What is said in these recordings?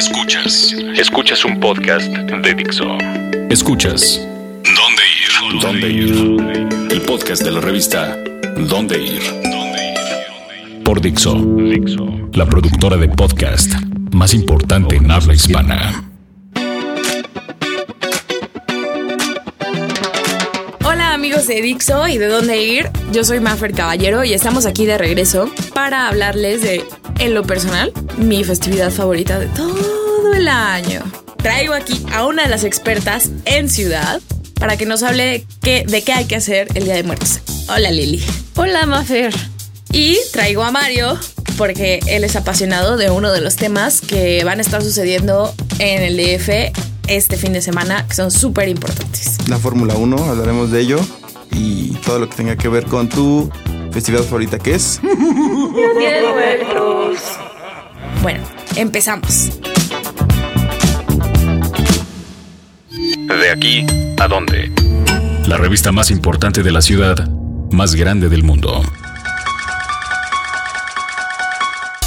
Escuchas. Escuchas un podcast de Dixo. Escuchas. ¿Dónde ir? ¿Dónde ir? El podcast de la revista ¿Dónde ir? Por Dixo. La productora de podcast más importante en habla hispana. Amigos de Dixo y de dónde ir. Yo soy Mafer Caballero y estamos aquí de regreso para hablarles de, en lo personal, mi festividad favorita de todo el año. Traigo aquí a una de las expertas en ciudad para que nos hable de qué, de qué hay que hacer el Día de Muertos. Hola Lili. Hola Mafer. Y traigo a Mario porque él es apasionado de uno de los temas que van a estar sucediendo en el DF este fin de semana, que son súper importantes. La Fórmula 1, hablaremos de ello y todo lo que tenga que ver con tu festividad favorita, que es... Bueno, empezamos. De aquí a dónde. La revista más importante de la ciudad, más grande del mundo.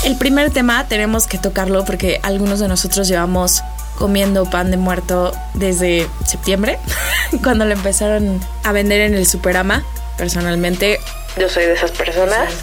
El primer tema tenemos que tocarlo porque algunos de nosotros llevamos comiendo pan de muerto desde septiembre, cuando lo empezaron a vender en el Superama. Personalmente, yo soy de esas personas.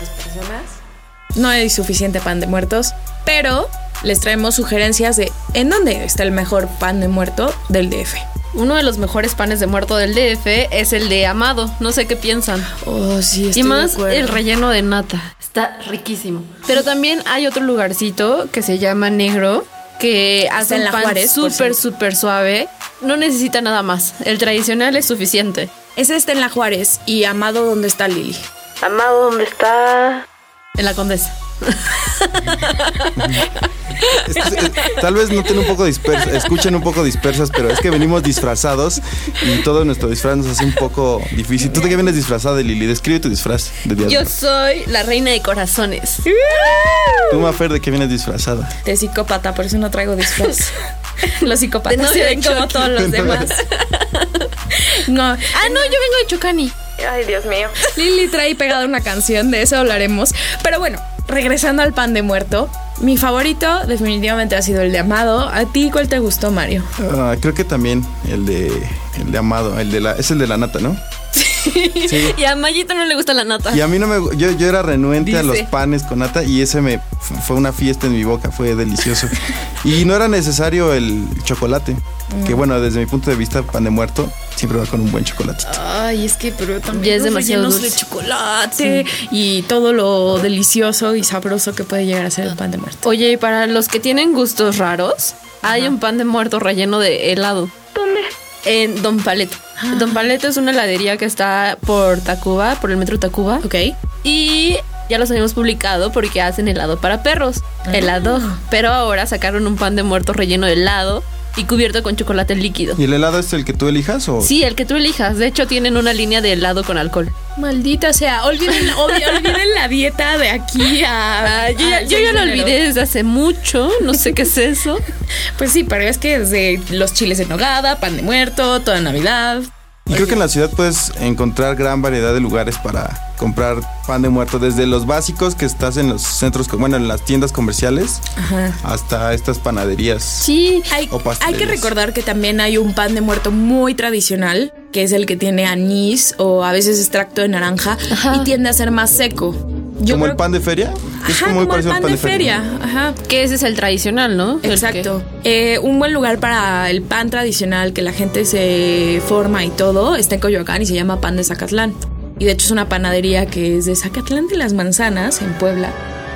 No hay suficiente pan de muertos, pero les traemos sugerencias de en dónde está el mejor pan de muerto del DF. Uno de los mejores panes de muerto del DF es el de Amado. No sé qué piensan. Oh, sí, estoy y más de el relleno de nata. Está riquísimo. Pero también hay otro lugarcito que se llama Negro que hace en un la pan súper, súper suave. No necesita nada más. El tradicional es suficiente. Ese está en la Juárez y Amado, ¿dónde está Lili? Amado, ¿dónde está? En la Condesa. Es eh, tal vez noten un poco dispersas, escuchen un poco dispersas, pero es que venimos disfrazados y todo nuestro disfraz nos hace un poco difícil. ¿Tú de qué vienes disfrazada, Lili? Describe tu disfraz de día Yo soy la reina de corazones. Tú, Mafer, ¿de qué vienes disfrazada? De psicópata, por eso no traigo disfraz. Los psicópatas De se ven como todos los demás. No, Ah, no, yo vengo de Chocani. Ay, Dios mío. Lili trae pegada una canción, de eso hablaremos. Pero bueno, regresando al pan de muerto, mi favorito definitivamente ha sido el de Amado. ¿A ti cuál te gustó, Mario? Ah, creo que también el de el de Amado, el de la es el de la nata, ¿no? Sí. Y a Mayito no le gusta la nata. Y a mí no me yo, yo era renuente a los panes con nata y ese me fu- fue una fiesta en mi boca, fue delicioso. y no era necesario el chocolate, que bueno, desde mi punto de vista pan de muerto siempre va con un buen chocolate. Ay, es que pero también Ya es los demasiado rellenos dulce. de chocolate y todo lo delicioso y sabroso que puede llegar a ser el pan de muerto. Oye, y para los que tienen gustos raros, hay un pan de muerto relleno de helado. ¿Dónde? En Don Paleto. Don Paleto es una heladería que está por Tacuba, por el metro Tacuba. Ok. Y ya los habíamos publicado porque hacen helado para perros. Helado. Pero ahora sacaron un pan de muerto relleno de helado y cubierto con chocolate líquido. ¿Y el helado es el que tú elijas o Sí, el que tú elijas. De hecho, tienen una línea de helado con alcohol. Maldita sea, olviden, olviden la dieta de aquí a. Ah, yo yo 6 ya lo olvidé desde hace mucho. No sé qué es eso. Pues sí, pero es que desde los chiles en nogada, pan de muerto, toda Navidad. Y creo que en la ciudad puedes encontrar gran variedad de lugares para comprar pan de muerto, desde los básicos que estás en los centros, bueno, en las tiendas comerciales, Ajá. hasta estas panaderías. Sí. Hay, O hay que recordar que también hay un pan de muerto muy tradicional, que es el que tiene anís o a veces extracto de naranja Ajá. y tiende a ser más seco. Yo como creo- el pan de feria. que Ajá, como el pan de feria. Ajá. Que ese es el tradicional, ¿no? Que- Exacto. Eh, un buen lugar para el pan tradicional que la gente se forma y todo está en Coyoacán y se llama Pan de Zacatlán. Y de hecho es una panadería que es de Zacatlán de las Manzanas, en Puebla.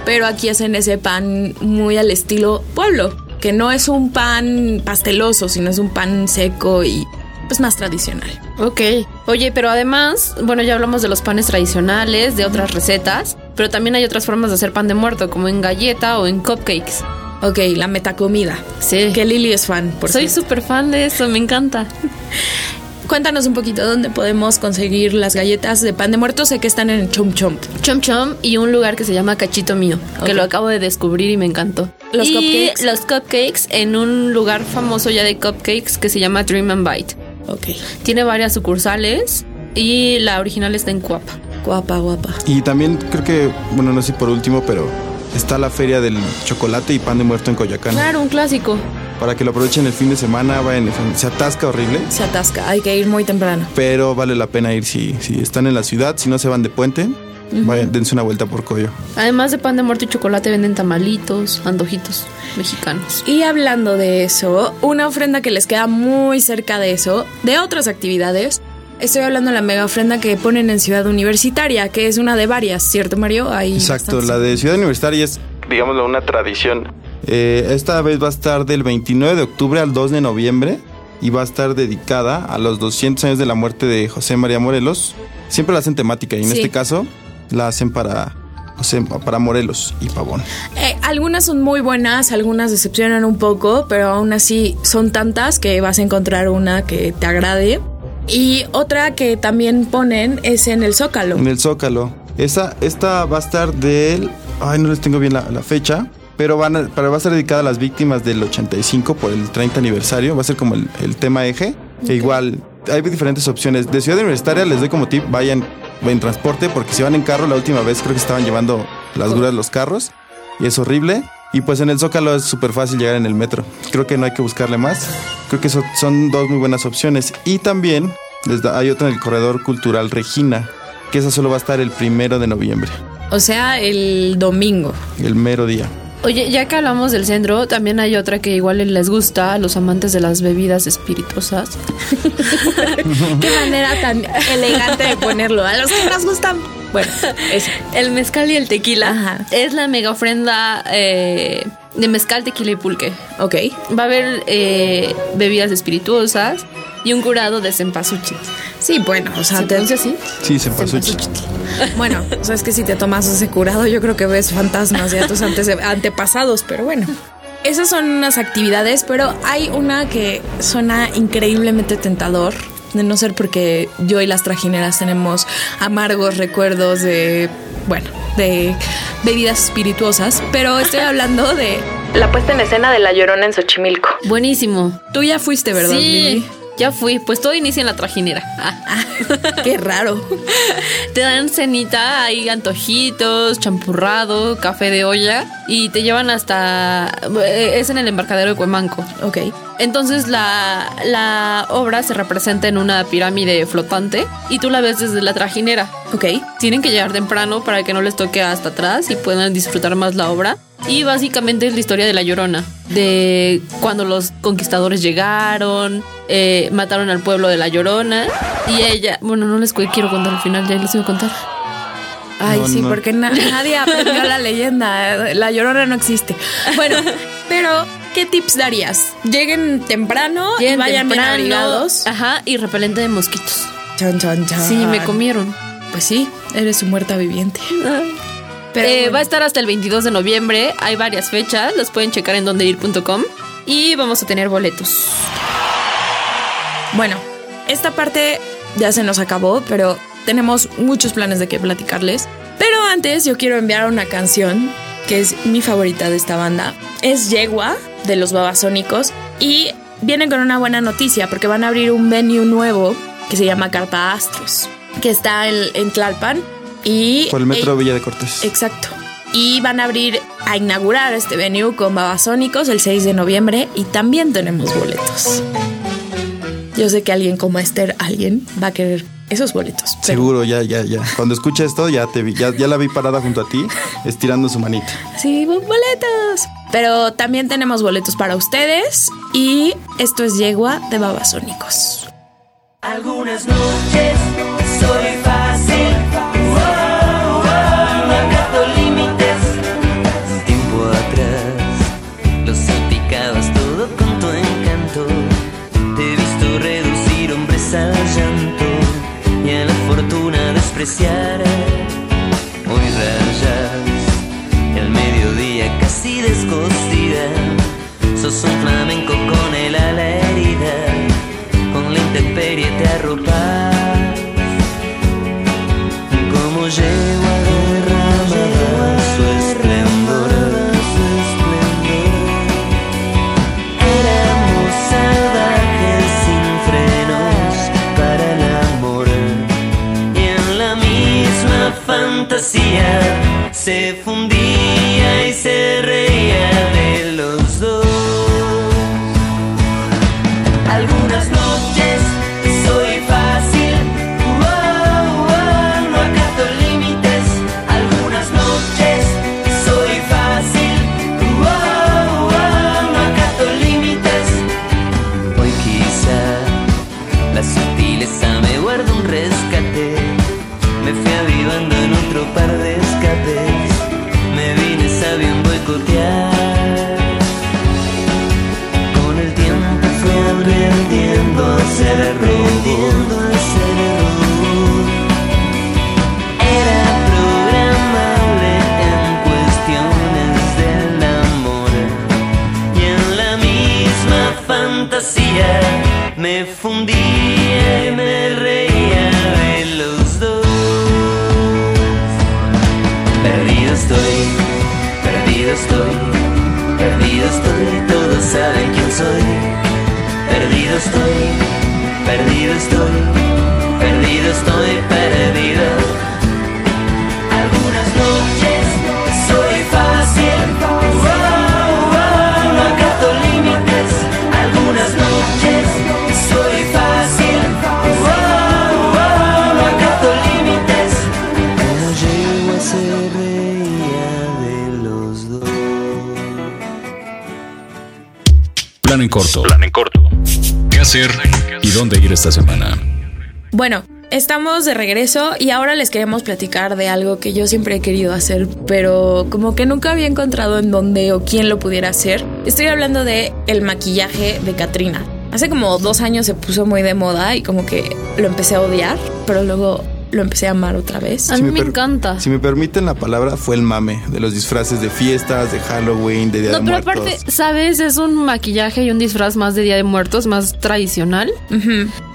Pero aquí hacen ese pan muy al estilo pueblo, que no es un pan pasteloso, sino es un pan seco y pues más tradicional. Ok. Oye, pero además, bueno, ya hablamos de los panes tradicionales, de otras recetas, pero también hay otras formas de hacer pan de muerto, como en galleta o en cupcakes. Ok, la metacomida. Sí. Que Lili es fan, por Soy súper fan de eso, me encanta. Cuéntanos un poquito dónde podemos conseguir las galletas de pan de muerto. Sé que están en Chom Chomp. Chom Chom y un lugar que se llama Cachito Mío, que lo acabo de descubrir y me encantó. ¿Los y cupcakes? Los cupcakes en un lugar famoso ya de cupcakes que se llama Dream and Bite. Ok. Tiene varias sucursales y la original está en Cuapa. Guapa, guapa. Y también creo que, bueno, no sé por último, pero está la feria del chocolate y pan de muerto en Coyacán. Claro, un clásico. Para que lo aprovechen el fin de semana, vayan, se atasca horrible. Se atasca, hay que ir muy temprano. Pero vale la pena ir si, si están en la ciudad, si no se van de puente. Vayan, dense una vuelta por Coyo. Además de pan de muerto y chocolate, venden tamalitos, antojitos mexicanos. Y hablando de eso, una ofrenda que les queda muy cerca de eso, de otras actividades, Estoy hablando de la mega ofrenda que ponen en Ciudad Universitaria, que es una de varias, ¿cierto, Mario? Ahí Exacto, la de Ciudad Universitaria es, digámoslo, una tradición. Eh, esta vez va a estar del 29 de octubre al 2 de noviembre y va a estar dedicada a los 200 años de la muerte de José María Morelos. Siempre la hacen temática y en este caso la hacen para para Morelos y Pavón. Eh, algunas son muy buenas, algunas decepcionan un poco, pero aún así son tantas que vas a encontrar una que te agrade. Y otra que también ponen es en el Zócalo. En el Zócalo. Esa, esta va a estar del... Ay, no les tengo bien la, fecha. Pero, van a, va a ser dedicada a las víctimas del 85 por el 30 aniversario. Va a ser como el, tema eje. E igual, hay diferentes opciones. De Ciudad Universitaria les doy como tip, vayan en transporte, porque si van en carro, la última vez creo que estaban llevando las grúas los carros. Y es horrible. Y pues en el Zócalo es súper fácil llegar en el metro. Creo que no hay que buscarle más. Creo que son dos muy buenas opciones. Y también hay otra en el Corredor Cultural Regina, que esa solo va a estar el primero de noviembre. O sea, el domingo. El mero día. Oye, ya que hablamos del centro, también hay otra que igual les gusta a los amantes de las bebidas espirituosas. Qué manera tan elegante de ponerlo. A los que nos gustan. Bueno, es el mezcal y el tequila. Es la mega ofrenda eh, de mezcal, tequila y pulque. Ok. Va a haber eh, bebidas espirituosas y un curado de cempasúchil. Sí, bueno, o sea, ¿te dice así? Sí, cempasúchil. Bueno, o sea, es que si te tomas ese curado, yo creo que ves fantasmas de tus antepasados, pero bueno. Esas son unas actividades, pero hay una que suena increíblemente tentador, de no ser porque yo y las trajineras tenemos amargos recuerdos de, bueno, de bebidas espirituosas, pero estoy hablando de la puesta en escena de La Llorona en Xochimilco. Buenísimo. Tú ya fuiste, ¿verdad? Sí. Ya fui, pues todo inicia en la trajinera. Ah. qué raro. Te dan cenita, hay antojitos, champurrado, café de olla y te llevan hasta... Eh, es en el embarcadero de Cuemanco. Ok. Entonces la, la obra se representa en una pirámide flotante y tú la ves desde la trajinera. Ok. Tienen que llegar temprano para que no les toque hasta atrás y puedan disfrutar más la obra. Y básicamente es la historia de la Llorona, de cuando los conquistadores llegaron, eh, mataron al pueblo de la Llorona y ella, bueno, no les quiero contar al final, ya les voy a contar. Ay, sí, porque nadie aprendió la leyenda, la Llorona no existe. Bueno, pero ¿qué tips darías? Lleguen temprano y vayan temprano, Ajá, y repelente de mosquitos. Chan, chan, chan. Sí, me comieron. Pues sí, eres su muerta viviente. Ah. Eh, va a estar hasta el 22 de noviembre. Hay varias fechas. Los pueden checar en dondeir.com. Y vamos a tener boletos. Bueno, esta parte ya se nos acabó, pero tenemos muchos planes de qué platicarles. Pero antes yo quiero enviar una canción que es mi favorita de esta banda. Es Yegua de los Babasónicos y vienen con una buena noticia porque van a abrir un venue nuevo que se llama Carta Astros, que está en, en Tlalpan y, Por el metro Villa de Cortés. Exacto. Y van a abrir, a inaugurar este venue con Babasónicos el 6 de noviembre y también tenemos boletos. Yo sé que alguien como Esther, alguien va a querer esos boletos. Seguro, ya, ya, ya. Cuando escuche esto, ya te vi, ya, ya la vi parada junto a ti, estirando su manita. Sí, boletos. Pero también tenemos boletos para ustedes y esto es Yegua de Babasónicos. Algunas noches soy fácil y 有点。Esta semana? Bueno, estamos de regreso y ahora les queremos platicar de algo que yo siempre he querido hacer, pero como que nunca había encontrado en dónde o quién lo pudiera hacer. Estoy hablando de el maquillaje de Katrina. Hace como dos años se puso muy de moda y como que lo empecé a odiar, pero luego lo empecé a amar otra vez. A Si mí me encanta. Si me permiten la palabra, fue el mame de los disfraces de fiestas, de Halloween, de Día No, de pero Muertos. aparte, ¿sabes? Es un maquillaje y un disfraz más de Día de Muertos, más tradicional.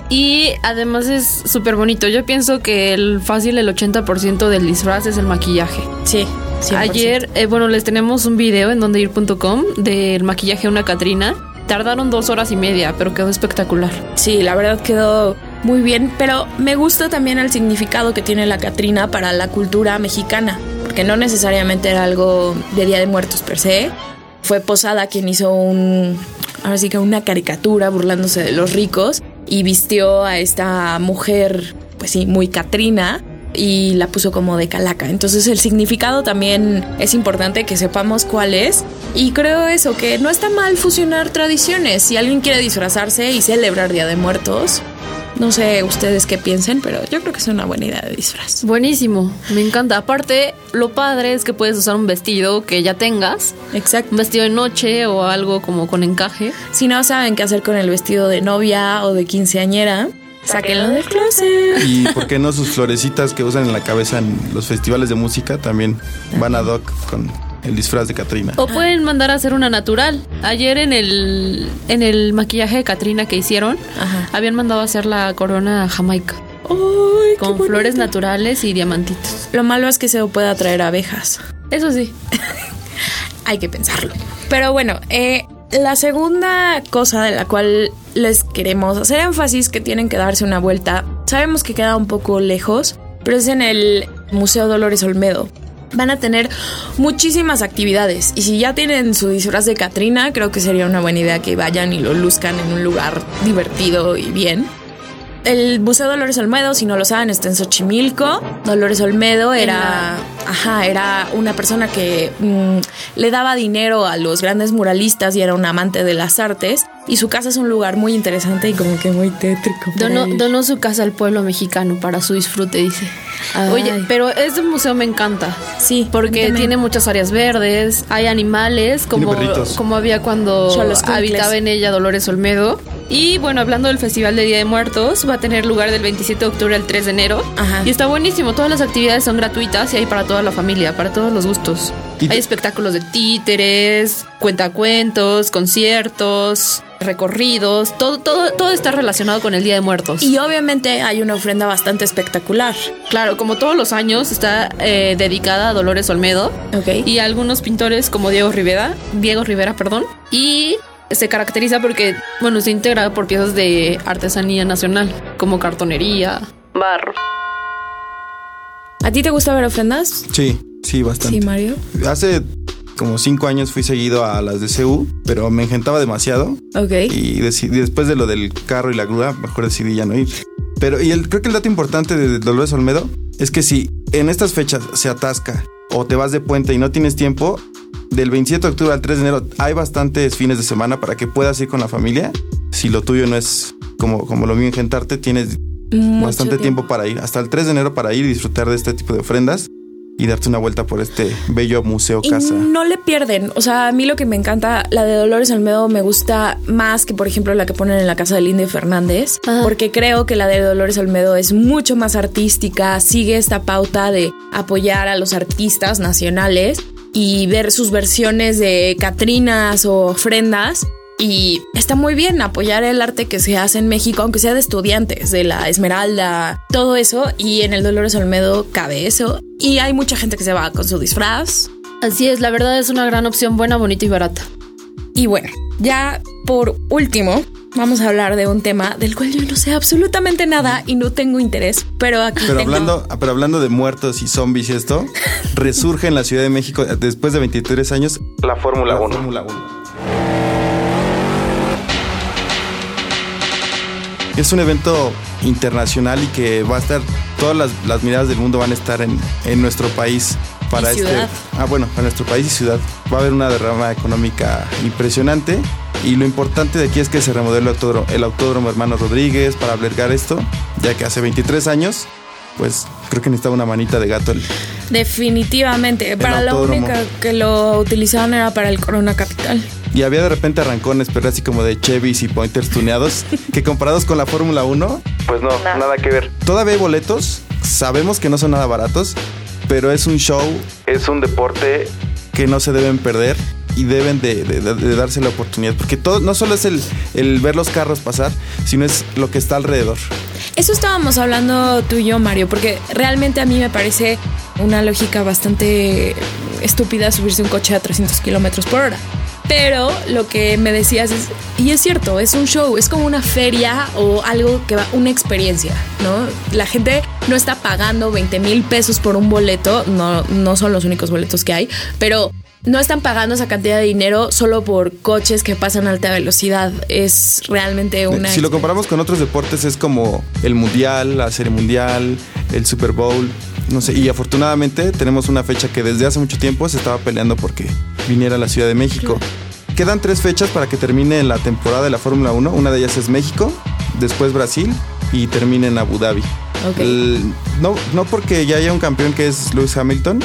Y además es súper bonito. Yo pienso que el fácil, el 80% del disfraz es el maquillaje. Sí. 100%. Ayer, eh, bueno, les tenemos un video en dondeir.com del maquillaje de una Catrina. Tardaron dos horas y media, pero quedó espectacular. Sí, la verdad quedó muy bien, pero me gusta también el significado que tiene la Catrina para la cultura mexicana, porque no necesariamente era algo de Día de Muertos per se. Fue Posada quien hizo un, ahora sí que una caricatura burlándose de los ricos y vistió a esta mujer, pues sí, muy Catrina y la puso como de calaca. Entonces el significado también es importante que sepamos cuál es. Y creo eso, que no está mal fusionar tradiciones. Si alguien quiere disfrazarse y celebrar Día de Muertos, no sé ustedes qué piensen, pero yo creo que es una buena idea de disfraz. Buenísimo, me encanta. Aparte, lo padre es que puedes usar un vestido que ya tengas, Exacto. un vestido de noche o algo como con encaje. Si no saben qué hacer con el vestido de novia o de quinceañera, sáquenlo del closet. Y por qué no sus florecitas que usan en la cabeza en los festivales de música también van a doc con el disfraz de Katrina. O pueden mandar a hacer una natural. Ayer en el, en el maquillaje de Katrina que hicieron, Ajá. habían mandado a hacer la corona jamaica. ¡Ay, Con flores naturales y diamantitos. Lo malo es que se puede atraer abejas. Eso sí. Hay que pensarlo. Pero bueno, eh, la segunda cosa de la cual les queremos hacer énfasis que tienen que darse una vuelta, sabemos que queda un poco lejos, pero es en el Museo Dolores Olmedo. Van a tener muchísimas actividades y si ya tienen su disfraz de Catrina, creo que sería una buena idea que vayan y lo luzcan en un lugar divertido y bien. El Museo Dolores Olmedo, si no lo saben, está en Xochimilco. Dolores Olmedo era, ajá, era una persona que mm, le daba dinero a los grandes muralistas y era un amante de las artes. Y su casa es un lugar muy interesante y como que muy tétrico. donó su casa al pueblo mexicano para su disfrute, dice. Ay. Oye, pero este museo me encanta. Sí, Porque también. tiene muchas áreas verdes, hay animales, como, como había cuando habitaba en ella Dolores Olmedo. Y bueno, hablando del Festival de Día de Muertos, va a tener lugar del 27 de octubre al 3 de enero. Ajá. Y está buenísimo, todas las actividades son gratuitas y hay para toda la familia, para todos los gustos. Hay espectáculos de títeres, cuentacuentos, conciertos, recorridos, todo, todo, todo está relacionado con el Día de Muertos. Y obviamente hay una ofrenda bastante espectacular. Claro, como todos los años, está eh, dedicada a Dolores Olmedo Ok. y a algunos pintores como Diego Rivera, Diego Rivera, perdón, y se caracteriza porque, bueno, se integra por piezas de artesanía nacional, como cartonería, barro. ¿A ti te gusta ver ofrendas? Sí, sí, bastante. Sí, Mario. Hace como cinco años fui seguido a las de CU, pero me engentaba demasiado. Ok. Y decidí, después de lo del carro y la grúa, mejor decidí ya no ir. Pero, y el, creo que el dato importante de Dolores Olmedo es que si en estas fechas se atasca o te vas de puente y no tienes tiempo, del 27 de octubre al 3 de enero hay bastantes fines de semana para que puedas ir con la familia. Si lo tuyo no es como, como lo mío engentarte, tienes Mucho bastante tiempo. para ir. Hasta el 3 de enero para ir y disfrutar de este tipo de ofrendas y darte una vuelta por este bello museo Y casa. no le pierden. O sea, a mí lo que me encanta, la de Dolores Almedo me gusta más que, por ejemplo, la que ponen en la casa de Lindy Fernández. Porque creo que la de Dolores Almedo es mucho más artística, sigue esta pauta de apoyar a los artistas nacionales y ver sus versiones de Catrinas o ofrendas. Y está muy bien apoyar el arte que se hace en México, aunque sea de estudiantes, de la Esmeralda, todo eso. Y en el Dolores Olmedo cabe eso. Y hay mucha gente que se va con su disfraz. Así es, la verdad es una gran opción, buena, bonita y barata. Y bueno, ya por último, vamos a hablar de un tema del cual yo no sé absolutamente nada y no tengo interés, pero aquí Pero tengo- hablando, pero hablando de muertos y zombies y esto, resurge en la Ciudad de México después de 23 años la Fórmula 1. Fórmula 1. Es un evento internacional y que va a estar, todas las, las miradas del mundo van a estar en, en nuestro país para este. Ah, bueno, para nuestro país y ciudad. Va a haber una derrama económica impresionante. Y lo importante de aquí es que se remodeló el autódromo, el autódromo Hermano Rodríguez para albergar esto, ya que hace 23 años, pues creo que necesitaba una manita de gato el, Definitivamente. Para autódromo. único que lo utilizaban era para el Corona Capital. Y había de repente arrancones, pero así como de Chevys y Pointers tuneados, que comparados con la Fórmula 1, pues no, nada que ver. Todavía hay boletos, sabemos que no son nada baratos, pero es un show, es un deporte que no se deben perder y deben de, de- de- de darse la oportunidad, porque todo no solo es el, el ver los carros pasar, sino es lo que está alrededor. Eso estábamos hablando tú y yo, Mario, porque realmente a mí me parece una lógica bastante estúpida subirse un coche a 300 kilómetros por hora. Pero lo que me decías es, y es cierto, es un show, es como una feria o algo que va, una experiencia, ¿no? La gente no está pagando 20 mil pesos por un boleto, no, no son los únicos boletos que hay, pero no están pagando esa cantidad de dinero solo por coches que pasan a alta velocidad. Es realmente una. si lo comparamos con otros deportes es como el mundial, la serie mundial, el Super Bowl, no sé. Y afortunadamente tenemos una fecha que desde hace mucho tiempo se estaba peleando porque viniera a la Ciudad de México. Quedan tres fechas para que termine la temporada de la Fórmula 1. Una de ellas es México, después Brasil y termina en Abu Dhabi. Ok. El- no, no porque ya haya un campeón que es Lewis Hamilton,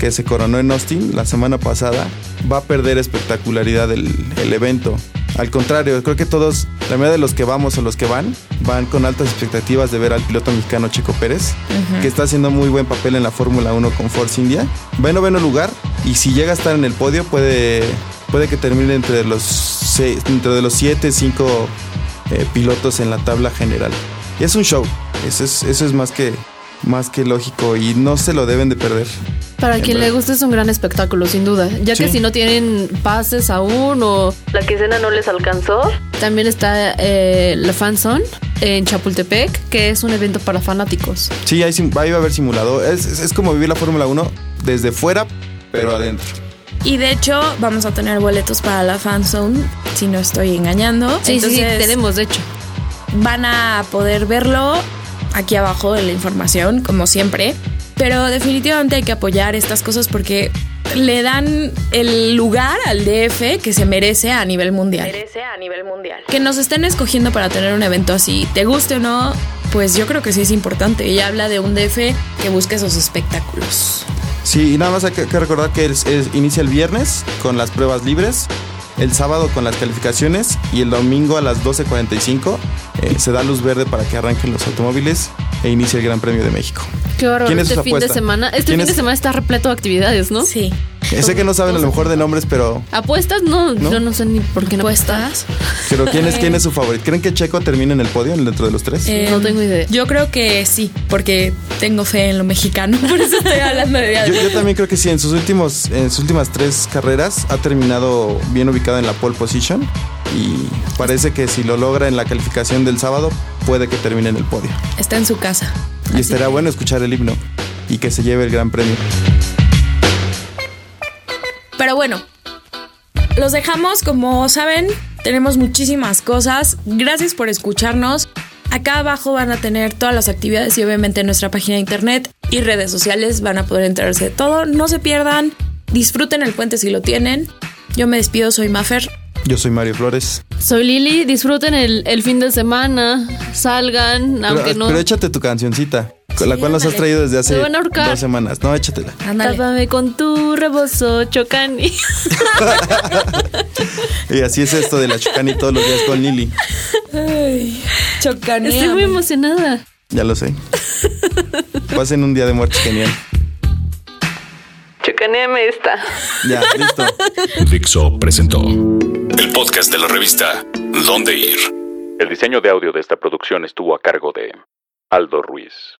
que se coronó en Austin la semana pasada, va a perder espectacularidad el, el evento. Al contrario, creo que todos, la mayoría de los que vamos o los que van, van con altas expectativas de ver al piloto mexicano Checo Pérez, que está haciendo muy buen papel en la Fórmula 1 con Force India. Va en noveno lugar y si llega a estar en el podio puede, puede que termine entre los, seis, entre de los 7, 5 pilotos en la tabla general. Y es un show, eso es, eso es más, que, más que lógico y no se lo deben de perder. Para quien le guste es un gran espectáculo, sin duda. Ya que Sí. si no tienen pases aún o la quincena no les alcanzó, también está eh, la Fanzone en Chapultepec, que es un evento para fanáticos. Sí, ahí, ahí va a haber simulador. Es, es- es como vivir la Fórmula 1 desde fuera, pero adentro. Y de hecho, vamos a tener boletos para la fanzone, si no estoy engañando. Sí, sí, sí, Entonces, tenemos, de hecho. Van a poder verlo aquí abajo de la información, como siempre. Pero definitivamente hay que apoyar estas cosas porque le dan el lugar al DF que se merece a nivel mundial. Merece a nivel mundial. Que nos estén escogiendo para tener un evento así, te guste o no, pues yo creo que sí es importante. Ella habla de un DF que busca esos espectáculos. Sí, y nada más hay que, recordar que es- inicia el viernes con las pruebas libres, el sábado con las calificaciones y el domingo a las 12.45 eh, se da luz verde para que arranquen los automóviles e inicie el Gran Premio de México. Qué bárbaro. ¿Quién es Este su fin de apuesta? semana, este ¿Quién fin de es? semana está repleto de actividades, ¿no? Sí. Eh, sé que no saben a lo mejor de nombres, pero, ¿Apuestas? No, ¿No? yo no sé ni por qué no ¿Apuestas? pero ¿quién, es, ¿quién es su favorito? ¿Creen que Checo termine en el podio dentro de los tres? Eh, No tengo idea. Yo creo que sí, porque tengo fe en lo mexicano, por eso estoy hablando de Yo, yo también creo que sí, en sus últimos, en sus últimas tres carreras ha terminado bien ubicado en la pole position y parece que si lo logra en la calificación del sábado puede que termine en el podio. Está en su casa. Y estaría bueno escuchar el himno y que se lleve el gran premio. Pero bueno, los dejamos, como saben, tenemos muchísimas cosas. Gracias por escucharnos. Acá abajo van a tener todas las actividades y obviamente en nuestra página de internet y redes sociales van a poder enterarse de todo. No se pierdan, disfruten el puente si lo tienen. Yo me despido, soy Mafer. Yo soy Mario Flores. Soy Lili, disfruten el, el fin de semana, salgan, aunque pero, no. pero échate tu cancioncita, con la cual nos has ándale. traído desde hace dos semanas. No, échatela. Ándale. Tápame con tu rebozo, chocani. Y así es esto de la Chocani todos los días con Lili. Chocaneame. Estoy muy emocionada. Ya lo sé. Pasen un día de muertos genial. Chocaneame esta. Ya, listo. Dixo presentó el podcast de la revista Dónde Ir. El diseño de audio de esta producción estuvo a cargo de Aldo Ruiz.